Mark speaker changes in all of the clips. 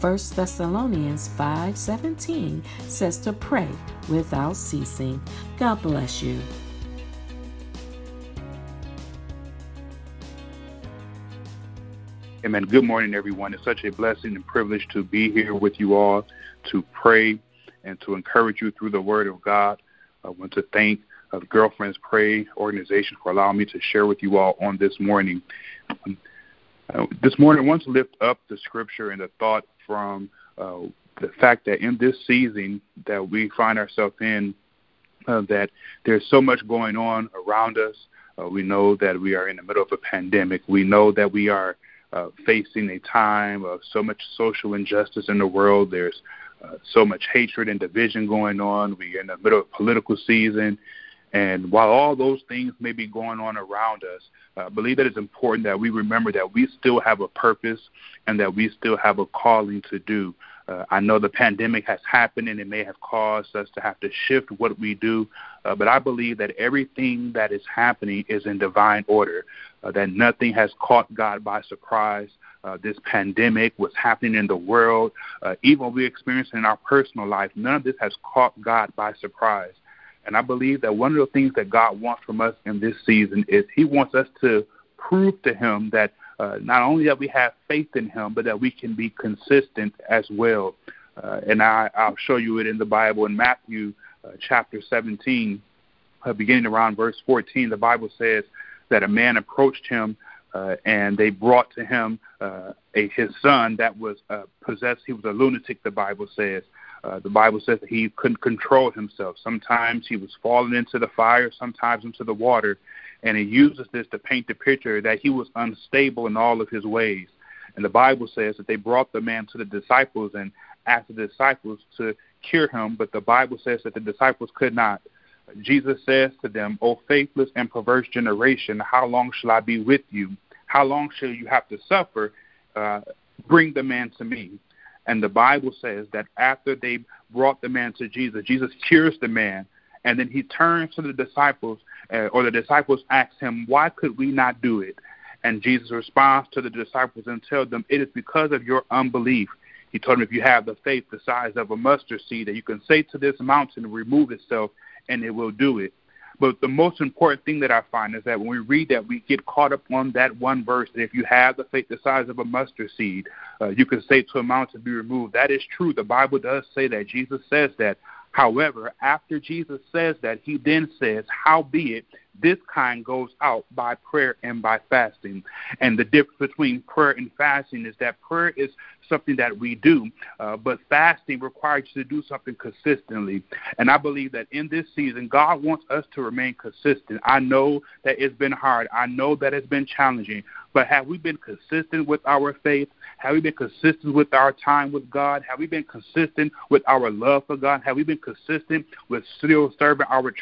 Speaker 1: 1 Thessalonians 5:17 says to pray without ceasing. God bless you.
Speaker 2: Amen. Good morning, everyone. It's such a blessing and privilege to be here with you all to pray and to encourage you through the Word of God. I want to thank uh, the Girlfriends Pray organization for allowing me to share with you all on this morning. Um, uh, this morning, I want to lift up the scripture and the thought from uh, the fact that in this season that we find ourselves in, uh, that there's so much going on around us. Uh, we know that we are in the middle of a pandemic. We know that we are uh, facing a time of so much social injustice in the world. There's uh, so much hatred and division going on. We're in the middle of a political season. And while all those things may be going on around us, I uh, believe that it's important that we remember that we still have a purpose and that we still have a calling to do. Uh, I know the pandemic has happened and it may have caused us to have to shift what we do, uh, but I believe that everything that is happening is in divine order, uh, that nothing has caught God by surprise. Uh, this pandemic, what's happening in the world, even what we experience in our personal life, none of this has caught God by surprise. And I believe that one of the things that God wants from us in this season is He wants us to prove to Him that uh, not only that we have faith in Him, but that we can be consistent as well. Uh, and I, I'll show you it in the Bible in Matthew uh, chapter 17, uh, beginning around verse 14. The Bible says that a man approached him uh, and they brought to him uh, a, his son that was uh, possessed. He was a lunatic, the Bible says. Uh, the Bible says that he couldn't control himself. Sometimes he was falling into the fire, sometimes into the water, and he uses this to paint the picture that he was unstable in all of his ways. And the Bible says that they brought the man to the disciples and asked the disciples to cure him, but the Bible says that the disciples could not. Jesus says to them, O faithless and perverse generation, how long shall I be with you? How long shall you have to suffer? Uh, bring the man to me. And the Bible says that after they brought the man to Jesus, Jesus cures the man. And then he turns to the disciples, uh, or the disciples ask him, Why could we not do it? And Jesus responds to the disciples and tells them, It is because of your unbelief. He told them, If you have the faith the size of a mustard seed, that you can say to this mountain, Remove itself, and it will do it. But the most important thing that I find is that when we read that, we get caught up on that one verse that if you have the faith the size of a mustard seed, uh, you can say to a mountain be removed. That is true. The Bible does say that. Jesus says that. However, after Jesus says that, he then says, Howbeit, this kind goes out by prayer and by fasting. And the difference between prayer and fasting is that prayer is something that we do, uh, but fasting requires you to do something consistently. And I believe that in this season, God wants us to remain consistent. I know that it's been hard, I know that it's been challenging, but have we been consistent with our faith? Have we been consistent with our time with God? Have we been consistent with our love for God? Have we been consistent with still serving our our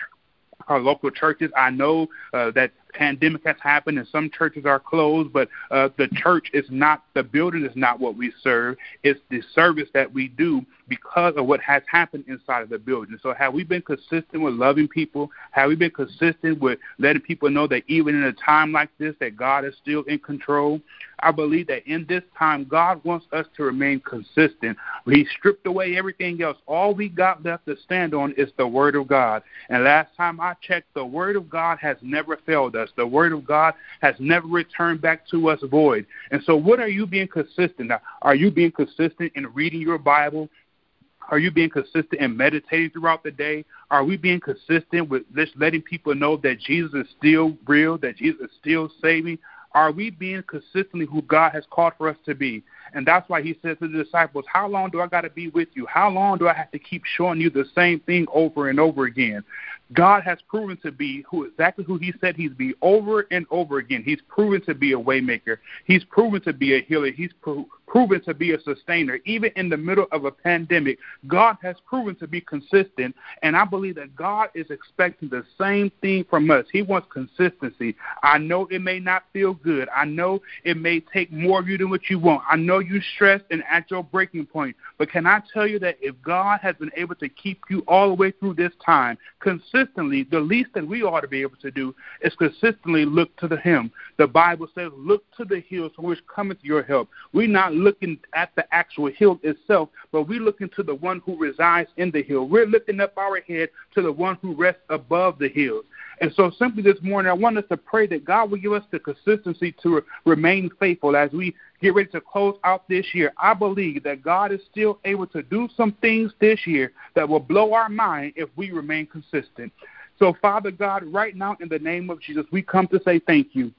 Speaker 2: local churches. I know uh, that pandemic has happened and some churches are closed, but uh, the church is not, the building is not what we serve. It's the service that we do because of what has happened inside of the building. So have we been consistent with loving people? Have we been consistent with letting people know that even in a time like this that God is still in control? I believe that in this time God wants us to remain consistent. He stripped away everything else. All we got left to stand on is the word of God. And last time I checked, the word of God has never failed us. The word of God has never returned back to us void. And so what are you being consistent? Now, are you being consistent in reading your Bible? Are you being consistent in meditating throughout the day? Are we being consistent with just letting people know that Jesus is still real, that Jesus is still saving? Are we being consistently who God has called for us to be? And that's why he says to the disciples, How long do I got to be with you? How long do I have to keep showing you the same thing over and over again? God has proven to be who exactly who He said He's be over and over again. He's proven to be a waymaker. He's proven to be a healer. He's pro- proven to be a sustainer. Even in the middle of a pandemic, God has proven to be consistent. And I believe that God is expecting the same thing from us. He wants consistency. I know it may not feel good. I know it may take more of you than what you want. I know you stressed and at your breaking point. But can I tell you that if God has been able to keep you all the way through this time, consistently, the least that we ought to be able to do is consistently look to the Him. The Bible says, Look to the hills from which cometh your help. We're not looking at the actual hill itself, but we're looking to the one who resides in the hill. We're lifting up our head to the one who rests above the hills. And so, simply this morning, I want us to pray that God will give us the consistency to remain faithful as we get ready to close out this year. I believe that God is still able to do some things this year that will blow our mind if we remain consistent. So, Father God, right now, in the name of Jesus, we come to say thank you.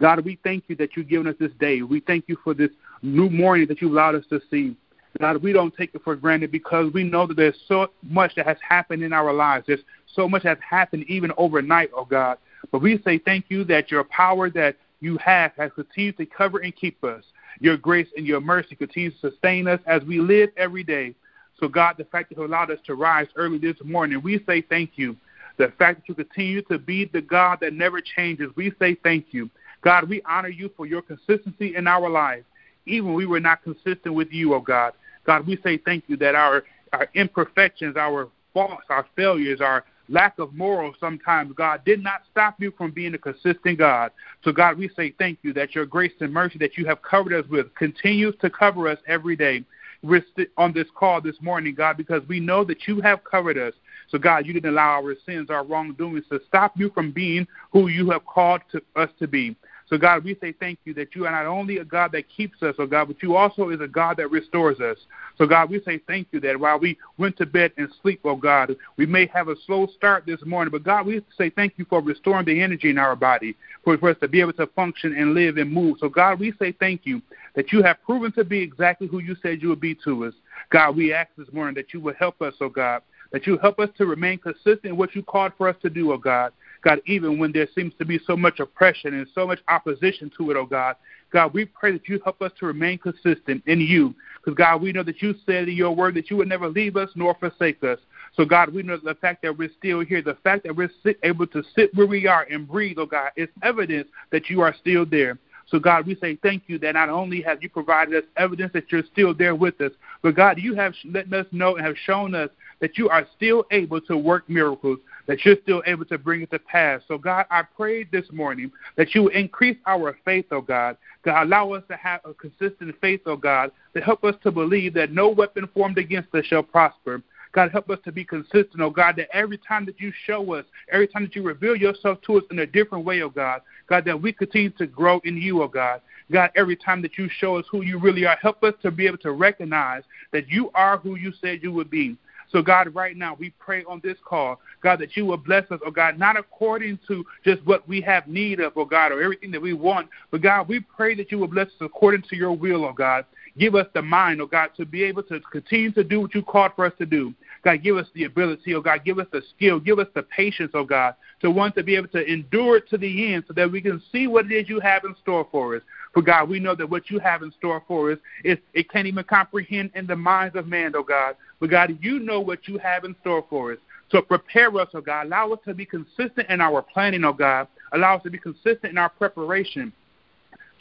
Speaker 2: God, we thank you that you've given us this day. We thank you for this new morning that you've allowed us to see. God, we don't take it for granted because we know that there's so much that has happened in our lives. There's so much that has happened even overnight, oh God. But we say thank you that your power that you have has continued to cover and keep us. Your grace and your mercy continues to sustain us as we live every day. So, God, the fact that you allowed us to rise early this morning, we say thank you. The fact that you continue to be the God that never changes, we say thank you. God, we honor you for your consistency in our lives, even we were not consistent with you, oh God. God, we say thank you that our, our imperfections, our faults, our failures, our lack of morals sometimes, God, did not stop you from being a consistent God. So, God, we say thank you that your grace and mercy that you have covered us with continues to cover us every day. We're on this call this morning, God, because we know that you have covered us. So, God, you didn't allow our sins, our wrongdoings to stop you from being who you have called to us to be. So, God, we say thank you that you are not only a God that keeps us, oh God, but you also is a God that restores us. So, God, we say thank you that while we went to bed and sleep, oh God, we may have a slow start this morning, but God, we say thank you for restoring the energy in our body for, for us to be able to function and live and move. So, God, we say thank you that you have proven to be exactly who you said you would be to us. God, we ask this morning that you will help us, oh God, that you help us to remain consistent in what you called for us to do, oh God. God, even when there seems to be so much oppression and so much opposition to it, oh God, God, we pray that you help us to remain consistent in you. Because, God, we know that you said in your word that you would never leave us nor forsake us. So, God, we know the fact that we're still here, the fact that we're sit, able to sit where we are and breathe, oh God, is evidence that you are still there. So, God, we say thank you that not only have you provided us evidence that you're still there with us, but, God, you have let us know and have shown us that you are still able to work miracles that you're still able to bring it to pass. So, God, I pray this morning that you increase our faith, oh God. God, allow us to have a consistent faith, oh God, to help us to believe that no weapon formed against us shall prosper. God, help us to be consistent, oh God, that every time that you show us, every time that you reveal yourself to us in a different way, oh God, God, that we continue to grow in you, oh God. God, every time that you show us who you really are, help us to be able to recognize that you are who you said you would be. So, God, right now, we pray on this call, God, that you will bless us, oh God, not according to just what we have need of, oh God, or everything that we want, but God, we pray that you will bless us according to your will, oh God. Give us the mind, oh God, to be able to continue to do what you called for us to do. God, give us the ability, oh God, give us the skill, give us the patience, oh God, to want to be able to endure it to the end so that we can see what it is you have in store for us. For God, we know that what you have in store for us is it can't even comprehend in the minds of man, oh God. But God, you know what you have in store for us. So prepare us, oh God. Allow us to be consistent in our planning, oh God. Allow us to be consistent in our preparation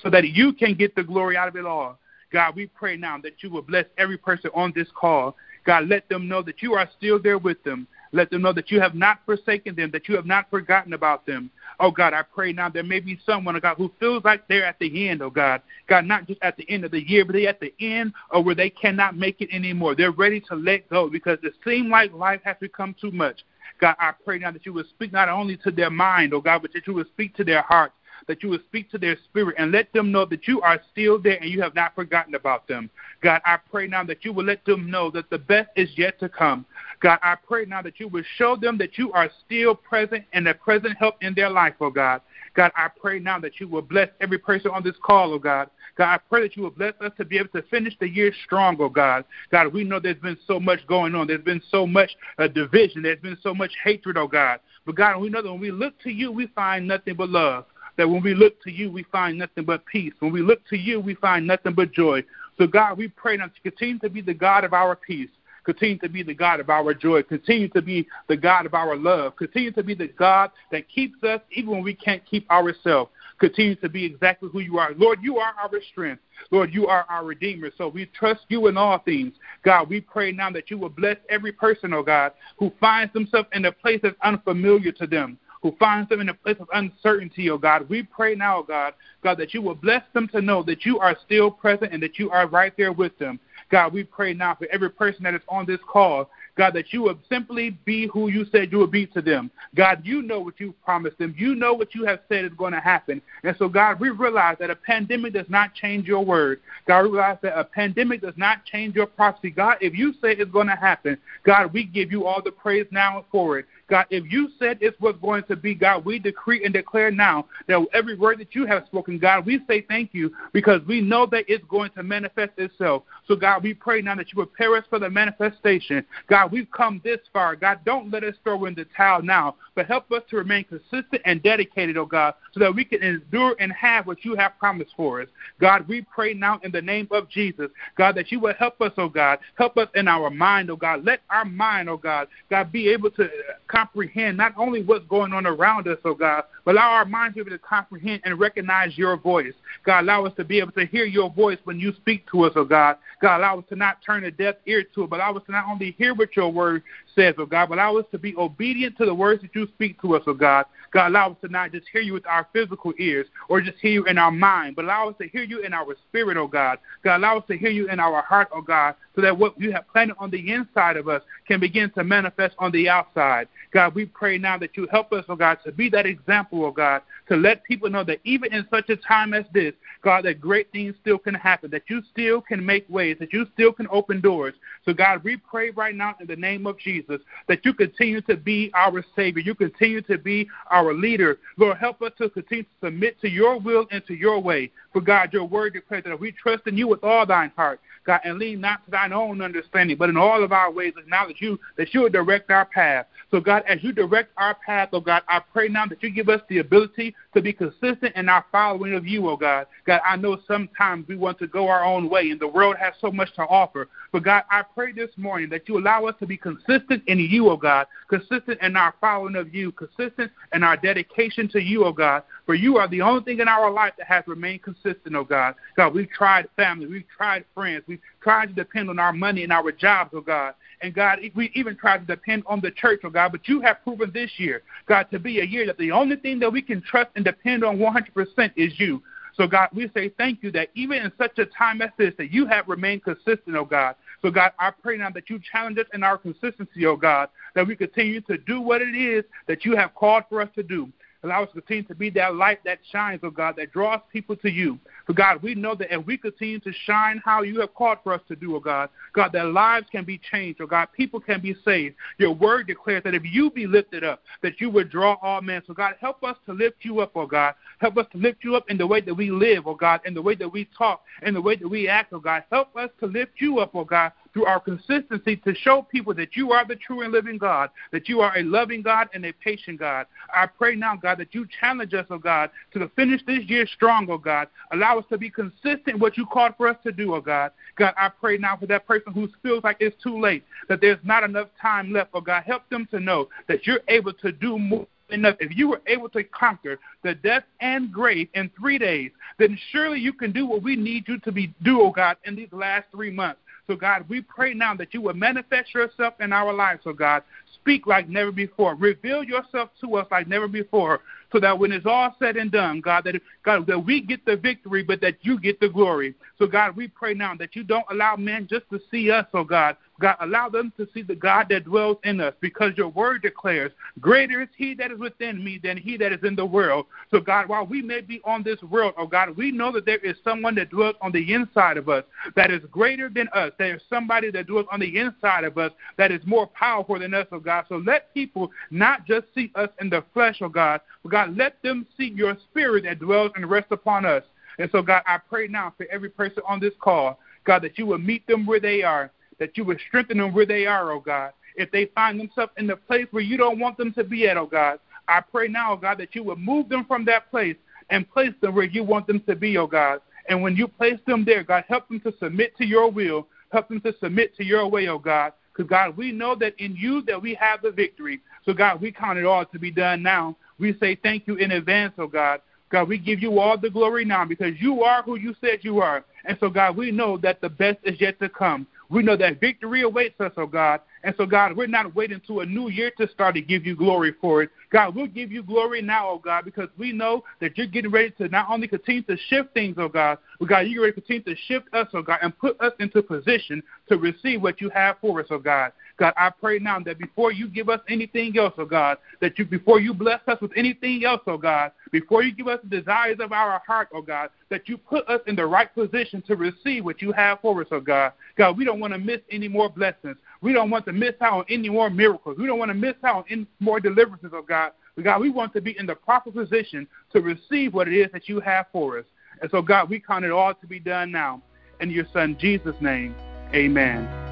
Speaker 2: so that you can get the glory out of it all. God, we pray now that you will bless every person on this call. God, let them know that you are still there with them. Let them know that you have not forsaken them, that you have not forgotten about them. Oh God, I pray now there may be someone, oh God, who feels like they're at the end, oh God. God, not just at the end of the year, but they're at the end of where they cannot make it anymore. They're ready to let go because it seems like life has become too much. God, I pray now that you will speak not only to their mind, oh God, but that you will speak to their hearts that you would speak to their spirit and let them know that you are still there and you have not forgotten about them. God, I pray now that you will let them know that the best is yet to come. God, I pray now that you will show them that you are still present and a present help in their life, oh God. God, I pray now that you will bless every person on this call, oh God. God, I pray that you will bless us to be able to finish the year strong, oh God. God, we know there's been so much going on. There's been so much uh, division. There's been so much hatred, oh God. But God, we know that when we look to you, we find nothing but love. That when we look to you, we find nothing but peace. When we look to you, we find nothing but joy. So, God, we pray now to continue to be the God of our peace. Continue to be the God of our joy. Continue to be the God of our love. Continue to be the God that keeps us even when we can't keep ourselves. Continue to be exactly who you are. Lord, you are our strength. Lord, you are our Redeemer. So we trust you in all things. God, we pray now that you will bless every person, oh God, who finds themselves in a place that's unfamiliar to them who finds them in a place of uncertainty, oh God. We pray now, God, God, that you will bless them to know that you are still present and that you are right there with them. God, we pray now for every person that is on this call, God, that you would simply be who you said you would be to them. God, you know what you promised them. You know what you have said is going to happen. And so, God, we realize that a pandemic does not change your word. God, we realize that a pandemic does not change your prophecy. God, if you say it's going to happen, God, we give you all the praise now and for it. God, if you said it's what's going to be, God, we decree and declare now that every word that you have spoken, God, we say thank you because we know that it's going to manifest itself. So, God, we pray now that you prepare us for the manifestation. God, we've come this far. God, don't let us throw in the towel now, but help us to remain consistent and dedicated, oh God, so that we can endure and have what you have promised for us. God, we pray now in the name of Jesus, God, that you will help us, oh God. Help us in our mind, oh God. Let our mind, oh God, God, be able to comprehend not only what's going on around us, oh God, but allow our minds to be able to comprehend and recognize your voice. God, allow us to be able to hear your voice when you speak to us, oh God. God, allow us to not turn a deaf ear to it, but allow us to not only hear what your word says, oh God, but allow us to be obedient to the words that you speak to us, oh God. God, allow us to not just hear you with our physical ears or just hear you in our mind, but allow us to hear you in our spirit, oh God. God, allow us to hear you in our heart, oh God, so that what you have planted on the inside of us can begin to manifest on the outside. God, we pray now that you help us, oh God, to be that example, oh God, to let people know that even in such a time as this, God, that great things still can happen, that you still can make ways, that you still can open doors. So, God, we pray right now in the name of Jesus that you continue to be our Savior. You continue to be our leader. Lord, help us to continue to submit to your will and to your way. For, God, your word declares that we trust in you with all thine heart God, and lean not to thine own understanding, but in all of our ways acknowledge you that you will direct our path. So, God, as you direct our path, oh God, I pray now that you give us the ability to be consistent in our following of you, oh God. God, I know sometimes we want to go our own way, and the world has so much to offer. But, God, I pray this morning that you allow us to be consistent in you, oh God, consistent in our following of you, consistent in our dedication to you, oh God. For you are the only thing in our life that has remained consistent, oh God. God, we've tried family, we've tried friends, we've tried to depend on our money and our jobs, oh God. And God, we even tried to depend on the church, oh God, but you have proven this year, God, to be a year that the only thing that we can trust and depend on 100% is you. So, God, we say thank you that even in such a time as this, that you have remained consistent, oh God. So, God, I pray now that you challenge us in our consistency, oh God, that we continue to do what it is that you have called for us to do. Allow us to continue to be that light that shines, oh God, that draws people to you. For God, we know that if we continue to shine how you have called for us to do, oh God, God, that lives can be changed, oh God, people can be saved. Your word declares that if you be lifted up, that you would draw all men. So God, help us to lift you up, oh God. Help us to lift you up in the way that we live, oh God, in the way that we talk, in the way that we act, oh God. Help us to lift you up, oh God, through our consistency to show people that you are the true and living God, that you are a loving God and a patient God. I pray now, God, that you challenge us, oh God, to finish this year strong, oh God. Allow us to be consistent in what you called for us to do, oh God. God, I pray now for that person who feels like it's too late, that there's not enough time left, oh God. Help them to know that you're able to do more enough. If you were able to conquer the death and grave in three days, then surely you can do what we need you to be do, oh God, in these last three months. So, God, we pray now that you will manifest yourself in our lives, oh God. Speak like never before. Reveal yourself to us like never before so that when it's all said and done, God, that God that we get the victory, but that you get the glory. So God, we pray now that you don't allow men just to see us, oh God, God, allow them to see the God that dwells in us because your word declares, Greater is he that is within me than he that is in the world. So, God, while we may be on this world, oh God, we know that there is someone that dwells on the inside of us that is greater than us. There is somebody that dwells on the inside of us that is more powerful than us, oh God. So let people not just see us in the flesh, oh God, but God, let them see your spirit that dwells and rests upon us. And so, God, I pray now for every person on this call, God, that you will meet them where they are that you will strengthen them where they are, oh God. If they find themselves in the place where you don't want them to be at, oh God, I pray now, oh God, that you will move them from that place and place them where you want them to be, oh God. And when you place them there, God, help them to submit to your will, help them to submit to your way, oh God. Because God, we know that in you that we have the victory. So God, we count it all to be done now. We say thank you in advance, oh God. God, we give you all the glory now because you are who you said you are. And so, God, we know that the best is yet to come. We know that victory awaits us, oh God. And so, God, we're not waiting to a new year to start to give you glory for it. God, we'll give you glory now, oh God, because we know that you're getting ready to not only continue to shift things, oh God, but God, you're ready to continue to shift us, oh God, and put us into position to receive what you have for us, oh God. God, I pray now that before you give us anything else, oh God, that you before you bless us with anything else, oh God, before you give us the desires of our heart, oh God, that you put us in the right position to receive what you have for us, oh God. God, we don't want to miss any more blessings. We don't want to miss out on any more miracles. We don't want to miss out on any more deliverances, oh God. God, we want to be in the proper position to receive what it is that you have for us. And so, God, we count it all to be done now. In your Son, Jesus' name, amen.